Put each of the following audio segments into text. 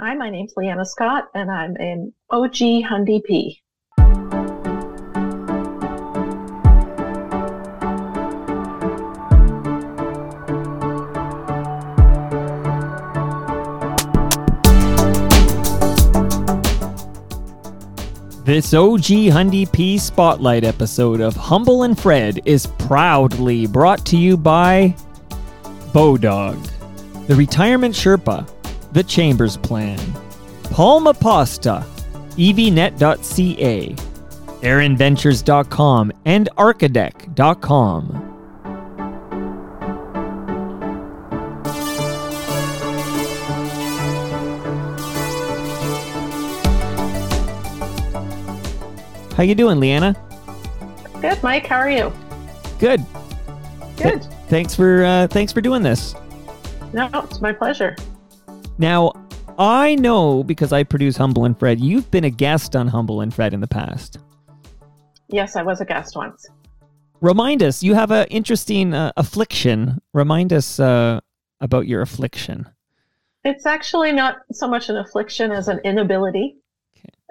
Hi, my name's Liana Scott, and I'm an OG Hundy P. This OG Hundy P Spotlight episode of Humble and Fred is proudly brought to you by Bodog, the Retirement Sherpa, the Chambers Plan, Palma Pasta, evnet.ca, aaronventures.com, and archidec.com. How you doing, Liana? Good, Mike. How are you? Good. Good. Th- thanks for uh, thanks for doing this. No, it's my pleasure. Now, I know because I produce Humble and Fred, you've been a guest on Humble and Fred in the past. Yes, I was a guest once. Remind us, you have an interesting uh, affliction. Remind us uh, about your affliction. It's actually not so much an affliction as an inability.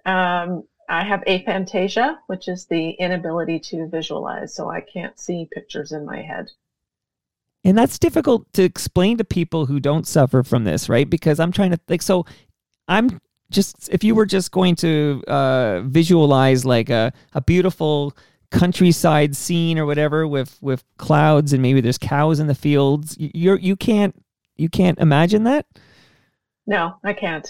Um, I have aphantasia, which is the inability to visualize, so I can't see pictures in my head. And that's difficult to explain to people who don't suffer from this, right? Because I'm trying to like so I'm just if you were just going to uh, visualize like a, a beautiful countryside scene or whatever with with clouds and maybe there's cows in the fields, you're you can't you can't imagine that? No, I can't.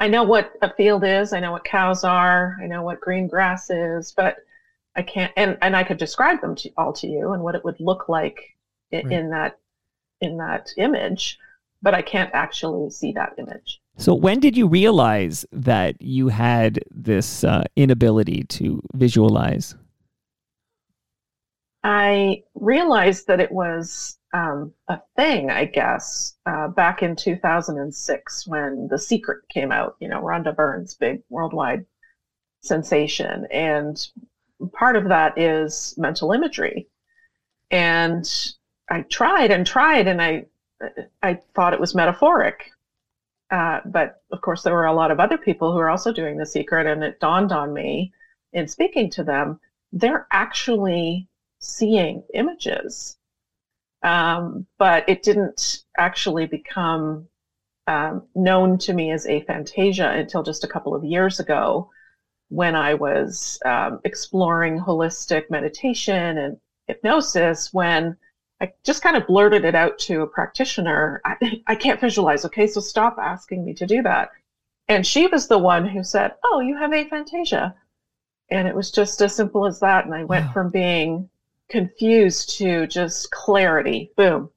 I know what a field is. I know what cows are. I know what green grass is, but I can't. And and I could describe them to all to you and what it would look like in, Right. in that in that image, but I can't actually see that image. So when did you realize that you had this uh, inability to visualize? I realized that it was um, a thing, I guess, uh, back in 2006 when The Secret came out, you know, Rhonda Byrne's big worldwide sensation. And part of that is mental imagery. And I tried and tried, and I, I thought it was metaphoric. Uh, but of course, there were a lot of other people who were also doing The Secret, and it dawned on me in speaking to them, they're actually seeing images. Um, but it didn't actually become um, known to me as aphantasia until just a couple of years ago when I was um, exploring holistic meditation and hypnosis. When I just kind of blurted it out to a practitioner, I, I can't visualize. Okay, so stop asking me to do that. And she was the one who said, Oh, you have aphantasia. And it was just as simple as that. And I went Wow. from being confused to just clarity. Boom.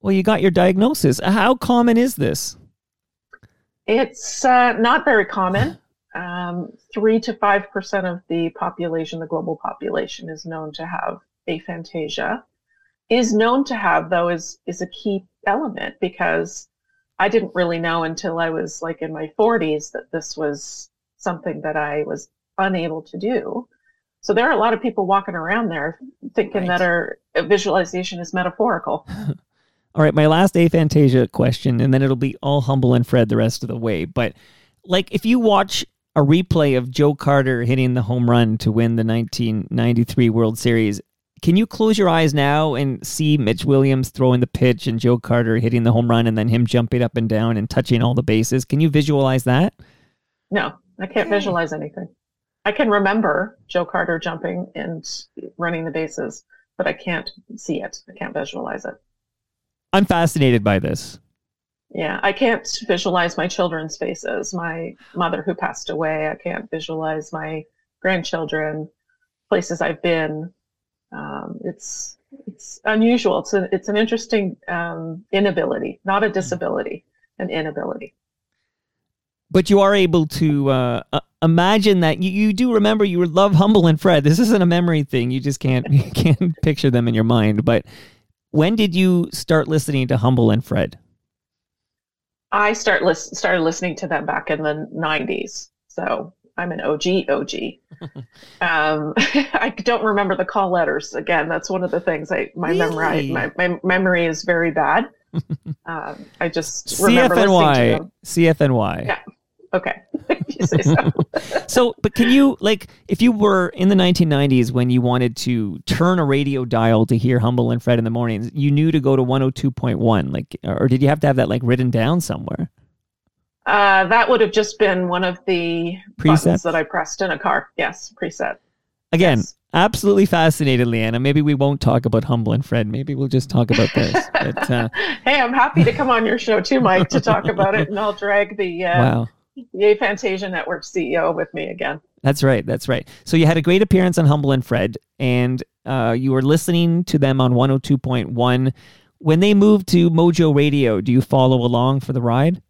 Well, you got your diagnosis. How common is this? It's uh, not very common. Um, three to five percent of the population, the global population, is known to have aphantasia. Is known to have though is is a key element because I didn't really know until I was like in my 40s that this was something that I was unable to do. So there are a lot of people walking around there thinking Right. that our visualization is metaphorical. All right, my last aphantasia question, and then it'll be all humble and Fred the rest of the way. But like, if you watch a replay of Joe Carter hitting the home run to win the 1993 World Series, can you close your eyes now and see Mitch Williams throwing the pitch and Joe Carter hitting the home run and then him jumping up and down and touching all the bases? Can you visualize that? No, I can't Okay. visualize anything. I can remember Joe Carter jumping and running the bases, but I can't see it. I can't visualize it. I'm fascinated by this. Yeah, I can't visualize my children's faces. My mother who passed away, I can't visualize my grandchildren, places I've been. Um, it's it's unusual. It's a, it's an interesting um, inability, not a disability, an inability. But you are able to uh, uh, imagine that you, you do remember you love Humble and Fred. This isn't a memory thing. You just can't you can't picture them in your mind. But when did you start listening to Humble and Fred? I start lis- started listening to them back in the 90s. So I'm an OG OG. um, I don't remember the call letters. Again, that's one of the things I my memory my, my memory is very bad. um, I just remember listening to them. CFNY. Yeah. Okay. so. So, but can you like if you were in the 1990s when you wanted to turn a radio dial to hear Humble and Fred in the mornings, you knew to go to 102.1, like, or did you have to have that like written down somewhere? Uh, that would have just been one of the Presets? buttons that I pressed in a car. Yes, preset. Again, Yes. absolutely fascinated, Liana. Maybe we won't talk about Humble and Fred. Maybe we'll just talk about this. but uh, hey, I'm happy to come on your show too, Mike, to talk about it, and I'll drag the uh, wow. the Aphantasia Network CEO with me again. That's right. That's right. So you had a great appearance on Humble and Fred, and uh, you were listening to them on 102.1. When they moved to Mojo Radio, do you follow along for the ride?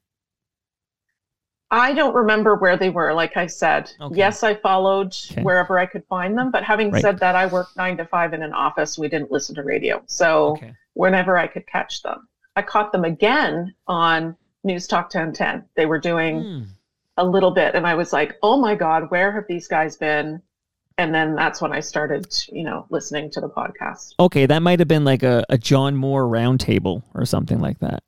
I don't remember where they were. Like I said, Okay. yes, I followed Okay. wherever I could find them. But having Right. said that, I worked nine to five in an office. We didn't listen to radio, so Okay. whenever I could catch them, I caught them again on News Talk 1010. They were doing Hmm. a little bit, and I was like, "Oh my God, where have these guys been?" And then that's when I started, you know, listening to the podcast. Okay, that might have been like a, a John Moore roundtable or something like that.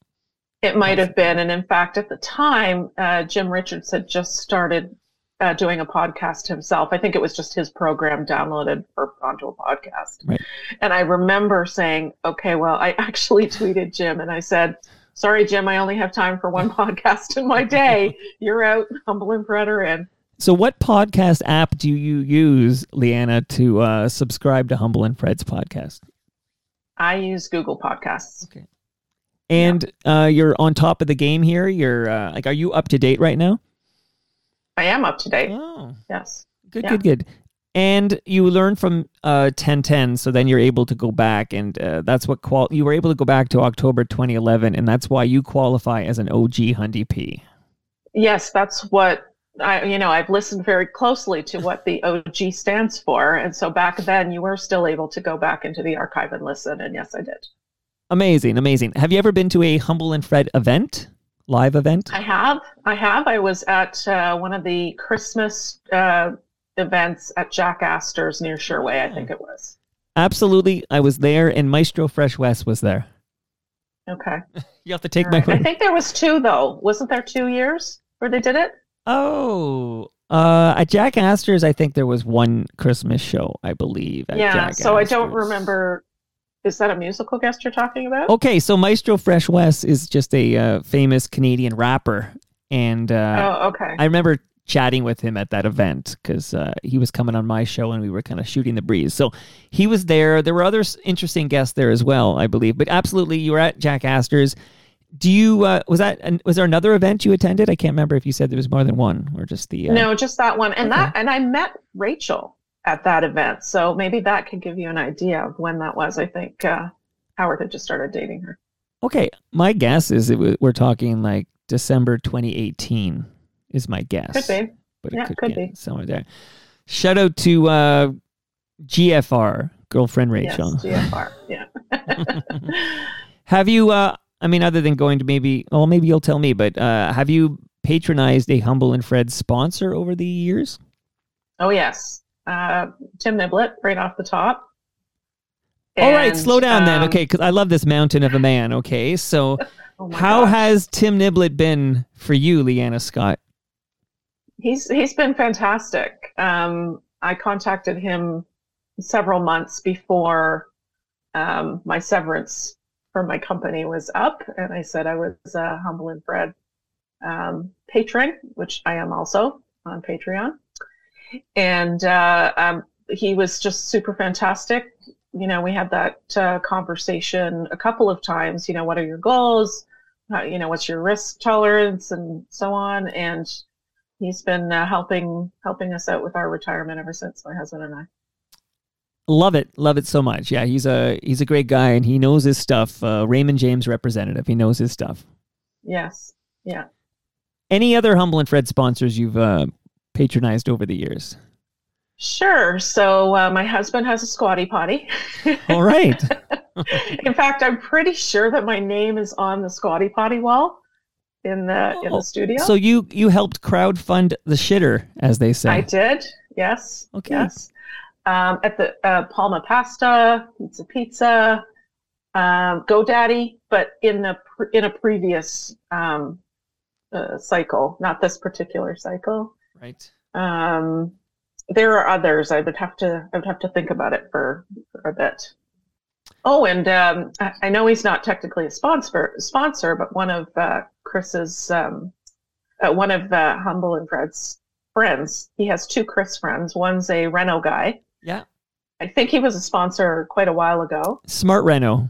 It might have been, and in fact, at the time, uh, Jim Richards had just started uh, doing a podcast himself. I think it was just his program downloaded for onto a podcast. Right. And I remember saying, "Okay, well, I actually tweeted Jim, and I said." Sorry, Jim, I only have time for one podcast in my day. You're out, humble and Fred are in. So, what podcast app do you use, Liana, to uh, subscribe to Humble and Fred's podcast? I use Google Podcasts. And uh, you're on top of the game here. You're uh, like, are you up to date right now? I am up to date. Oh, Yes. good, Yeah. good, good. And you learn from uh, 1010, so then you're able to go back, and uh, that's what qual. You were able to go back to October 2011, and that's why you qualify as an OG Hundy P. Yes, that's what I, you know, I've listened very closely to what the OG stands for. And so back then you were still able to go back into the archive and listen. And yes, I did. Amazing, amazing. Have you ever been to a Humble and Fred event, live event? I have. I have. I was at uh, one of the Christmas uh, events at Jack Astor's near Sherway, I think it was. Absolutely, I was there, and Maestro Fresh Wes was there. Okay. You have to take All my right. I think there was two, though. Wasn't there two years where they did it? Oh, uh, at Jack Astor's, I think there was one Christmas show, I believe. At yeah. Jack So I don't remember. Is that a musical guest you're talking about? Okay, so Maestro Fresh Wes is just a uh, famous Canadian rapper, and uh, oh, okay. I remember chatting with him at that event because uh, he was coming on my show and we were kind of shooting the breeze. So he was there. There were other interesting guests there as well, I believe. But absolutely, you were at Jack Astor's. Do you uh, was that an, was there another event you attended? I can't remember if you said there was more than one or just the. Uh, No, just that one. And Okay. that and I met Rachel at that event. So maybe that could give you an idea of when that was. I think uh, Howard had just started dating her. Okay, my guess is it was, we're talking like December 2018 is my guess. Could be. but Yeah, could, could be be. somewhere there. Shout out to uh, GFR girlfriend Rachel. Yes, GFR. Yeah. have you? Uh, I mean, other than going to maybe, well, maybe you'll tell me, but uh, have you patronized a Humble and Fred sponsor over the years? oh yes. Uh, Tim Niblett, right off the top. All right, slow down then, um, okay? Because I love this mountain of a man. Okay, so oh how gosh. has Tim Niblett been for you, Liana Scott? He's he's been fantastic. Um, I contacted him several months before um, my severance from my company was up, and I said I was a humble and Fred um, patron, which I am also on Patreon. And uh, um, he was just super fantastic. You know, we had that uh, conversation a couple of times. You know, what are your goals? Uh, you know, what's your risk tolerance, and so on. And he's been uh, helping helping us out with our retirement ever since my husband and I. Love it, love it so much. Yeah, he's a he's a great guy and he knows his stuff. Uh, Raymond James representative, he knows his stuff. Yes, yeah. Any other Humble and Fred sponsors you've uh, patronized over the years? Sure. So uh, my husband has a squatty potty. All right. in fact, I'm pretty sure that my name is on the squatty potty wall in the in Oh, the studio. So you you helped crowdfund the shitter, as they say. I did. Yes. Okay. Yes. Um, at the uh, Palma Pasta, Pizza Pizza. Um, GoDaddy, but in a in a previous um, uh, cycle, not this particular cycle. Right. Um, there are others. I would have to I would have to think about it for, for a bit. Oh, and um, I, I know he's not technically a sponsor sponsor, but one of uh, Chris's um, uh, one of uh, Humble and Fred's friends. He has two Chris friends. One's a Reno guy. Yeah. I think he was a sponsor quite a while ago. Smart Reno.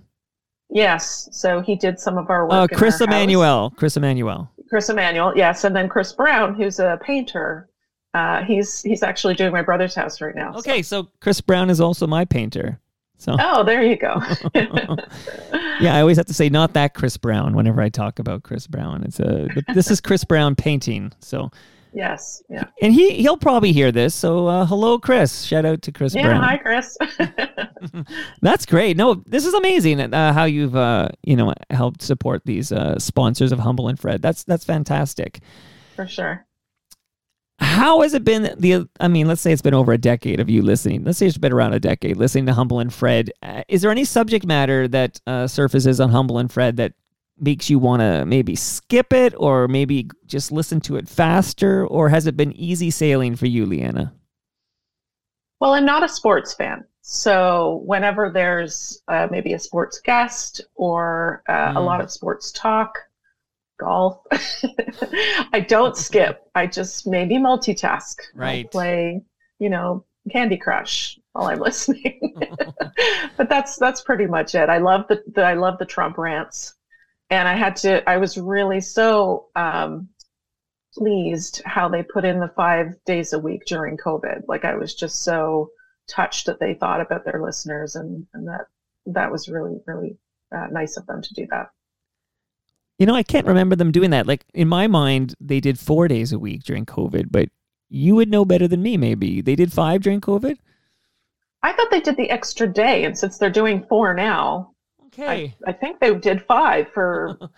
Yes, so he did some of our work. Uh, Chris our house. Emmanuel. Chris Emmanuel. Chris Emmanuel, yes, and then Chris Brown, who's a painter. Uh, he's he's actually doing my brother's house right now. so- Okay, so Chris Brown is also my painter. So Oh, there you go. yeah, I always have to say not that Chris Brown whenever I talk about Chris Brown. It's a this is Chris Brown painting. So Yes. Yeah. and he he'll probably hear this. So uh, hello, Chris. Shout out to Chris Yeah. Brown. Hi, Chris. That's great. No, this is amazing uh, how you've uh, you know helped support these uh, sponsors of Humble and Fred. That's that's fantastic. For sure. How has it been? The I mean, let's say it's been over a decade of you listening. Let's say it's been around a decade listening to Humble and Fred. Uh, is there any subject matter that uh, surfaces on Humble and Fred that makes you want to maybe skip it, or maybe just listen to it faster, or has it been easy sailing for you, Liana? Well, I'm not a sports fan. So whenever there's uh, maybe a sports guest or uh, a Mm. lot of sports talk, golf, I don't skip. I just maybe multitask. I'll Right. play, you know, Candy Crush while I'm listening. but that's that's pretty much it. I love the, the I love the Trump rants, and I had to. I was really so um, pleased how they put in the five days a week during COVID. Like I was just so touched that they thought about their listeners, and and that that was really really uh, nice of them to do that. You know, I can't remember them doing that. Like in my mind, they did four days a week during COVID, but you would know better than me. Maybe they did five during COVID. I thought they did the extra day, and since they're doing four now, Okay. I, I think they did five for.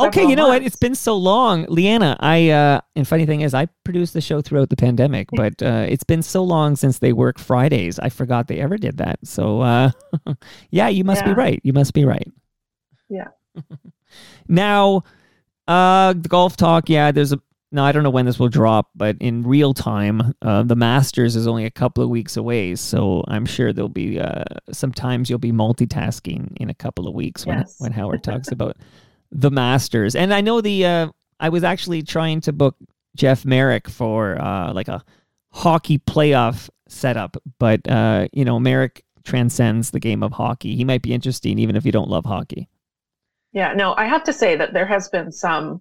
Okay, you know what? It's been so long, Liana. I uh, and funny thing is, I produced the show throughout the pandemic, but uh, it's been so long since they work Fridays. I forgot they ever did that. So, uh, yeah, you must be right. You must be right. Yeah. now, uh, the golf talk. Yeah, there's a. No, I don't know when this will drop, but in real time, uh, the Masters is only a couple of weeks away. So I'm sure there'll be uh, sometimes you'll be multitasking in a couple of weeks when Yes. when Howard talks about the Masters. And I know the uh, I was actually trying to book Jeff Marek for uh, like a hockey playoff setup, but uh, you know Marek transcends the game of hockey. He might be interesting even if you don't love hockey. Yeah, no, I have to say that there has been some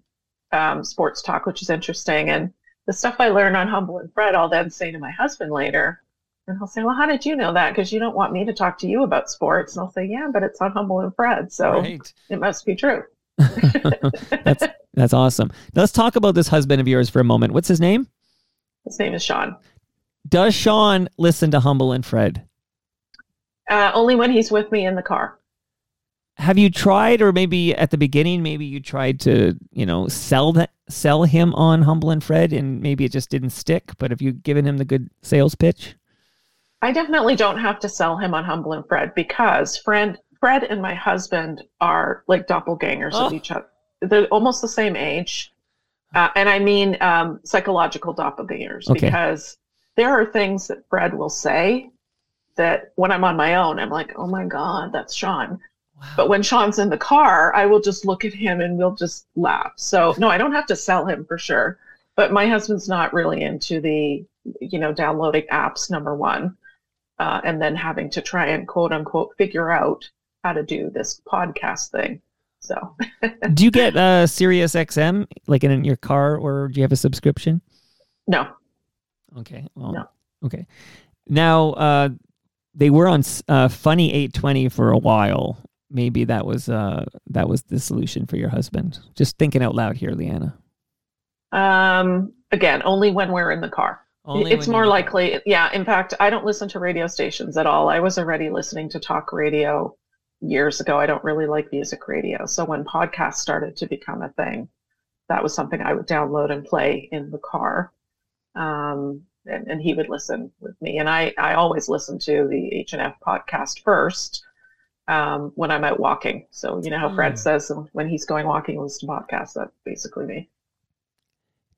um, sports talk, which is interesting. And the stuff I learned on Humble and Fred, I'll then say to my husband later. And he'll say, Well, how did you know that? Because you don't want me to talk to you about sports. And I'll say, Yeah, but it's on Humble and Fred. So Right. it must be true. that's that's awesome. Now let's talk about this husband of yours for a moment. What's his name? His name is Sean. Does Sean listen to Humble and Fred? Uh, only when he's with me in the car. Have you tried, or maybe at the beginning, maybe you tried to, you know, sell that, sell him on Humble and Fred, and maybe it just didn't stick. But have you given him the good sales pitch? I definitely don't have to sell him on Humble and Fred because Fred, Fred and my husband are like doppelgangers Oh. of each other. They're almost the same age. Uh, and I mean um, psychological doppelgangers Okay. because there are things that Fred will say that when I'm on my own, I'm like, oh my God, that's Sean. But when Sean's in the car, I will just look at him and we'll just laugh. So, no, I don't have to sell him for sure. But my husband's not really into the, you know, downloading apps, number one, uh, and then having to try and quote unquote figure out how to do this podcast thing. So, Do you get uh, Sirius XM like in your car, or do you have a subscription? no, Okay. Well, No. Okay. Now, uh, they were on uh, Funny 820 for a while. Maybe that was uh, that was the solution for your husband. Just thinking out loud here, Liana. um, again, only when we're in the car. Only it's more you're- likely, yeah. In fact, I don't listen to radio stations at all. I was already listening to talk radio years ago. I don't really like music radio. So when podcasts started to become a thing, that was something I would download and play in the car. Um, and, and he would listen with me. And I, I always listen to the H and F podcast first. Um, when I'm out walking. So you know how. Fred says when he's going walking, listen to podcasts. That's basically me.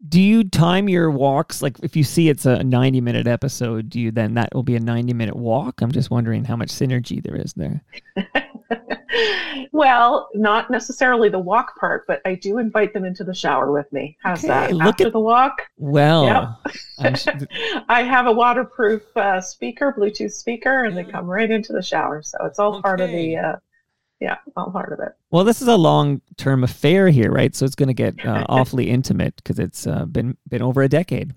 Do you time your walks? Like if you see it's a 90 minute episode, do you then that will be a 90 minute walk? I'm just wondering how much synergy there is there. well, not necessarily the walk part, but I do invite them into the shower with me. How's Okay, that? look After at- the walk, Well, Yep. I have a waterproof uh, speaker, Bluetooth speaker, and they come right into the shower. So it's all part of the, uh, yeah, all part of it. well, this is a long term affair here, right? So it's going to get uh, awfully intimate because it's uh, been been over a decade.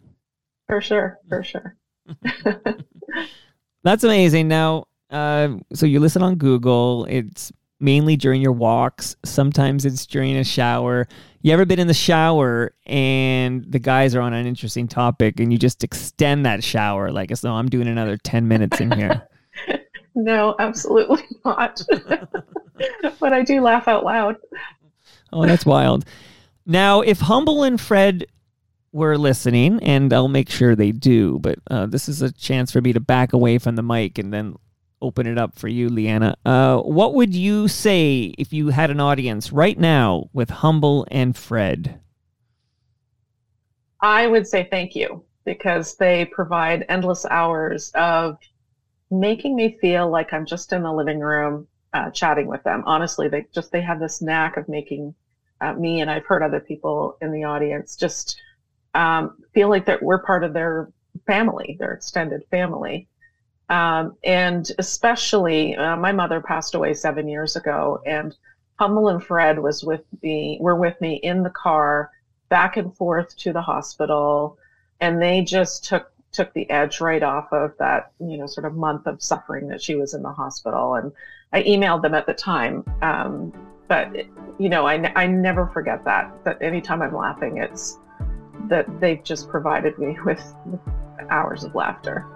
For sure, for sure. That's amazing. Now, uh, so you listen on Google. It's mainly during your walks. Sometimes it's during a shower. You ever been in the shower and the guys are on an interesting topic and you just extend that shower like as though I'm doing another 10 minutes in here? No, absolutely not. but I do laugh out loud. oh, that's wild. Now, if Humble and Fred were listening, and I'll make sure they do, but uh, this is a chance for me to back away from the mic and then open it up for you, Liana. Uh, what would you say if you had an audience right now with Humble and Fred? I would say thank you because they provide endless hours of making me feel like I'm just in the living room uh, chatting with them. Honestly, they just they have this knack of making uh, me and I've heard other people in the audience just um, feel like that we're part of their family, their extended family. Um, and especially, uh, my mother passed away seven years ago, and Humble and Fred was with me. Were with me in the car back and forth to the hospital, and they just took took the edge right off of that, you know, sort of month of suffering that she was in the hospital. And I emailed them at the time, um, but you know, I, I never forget that. That anytime I'm laughing, it's that they've just provided me with hours of laughter.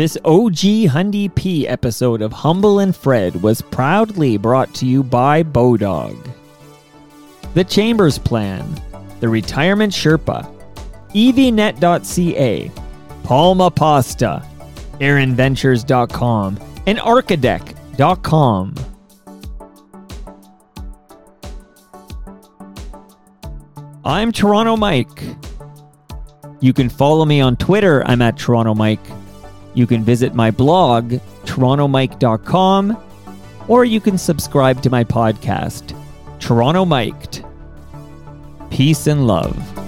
This OG Hundy P episode of Humble and Fred was proudly brought to you by Bodog. The Chambers Plan, The Retirement Sherpa, EVNet.ca, Palma Pasta, AaronVentures.com, and Archidec.com. I'm Toronto Mike. You can follow me on Twitter. I'm at Toronto Mike. You can visit my blog, torontomike.com, or you can subscribe to my podcast, Toronto Miked. Peace and love.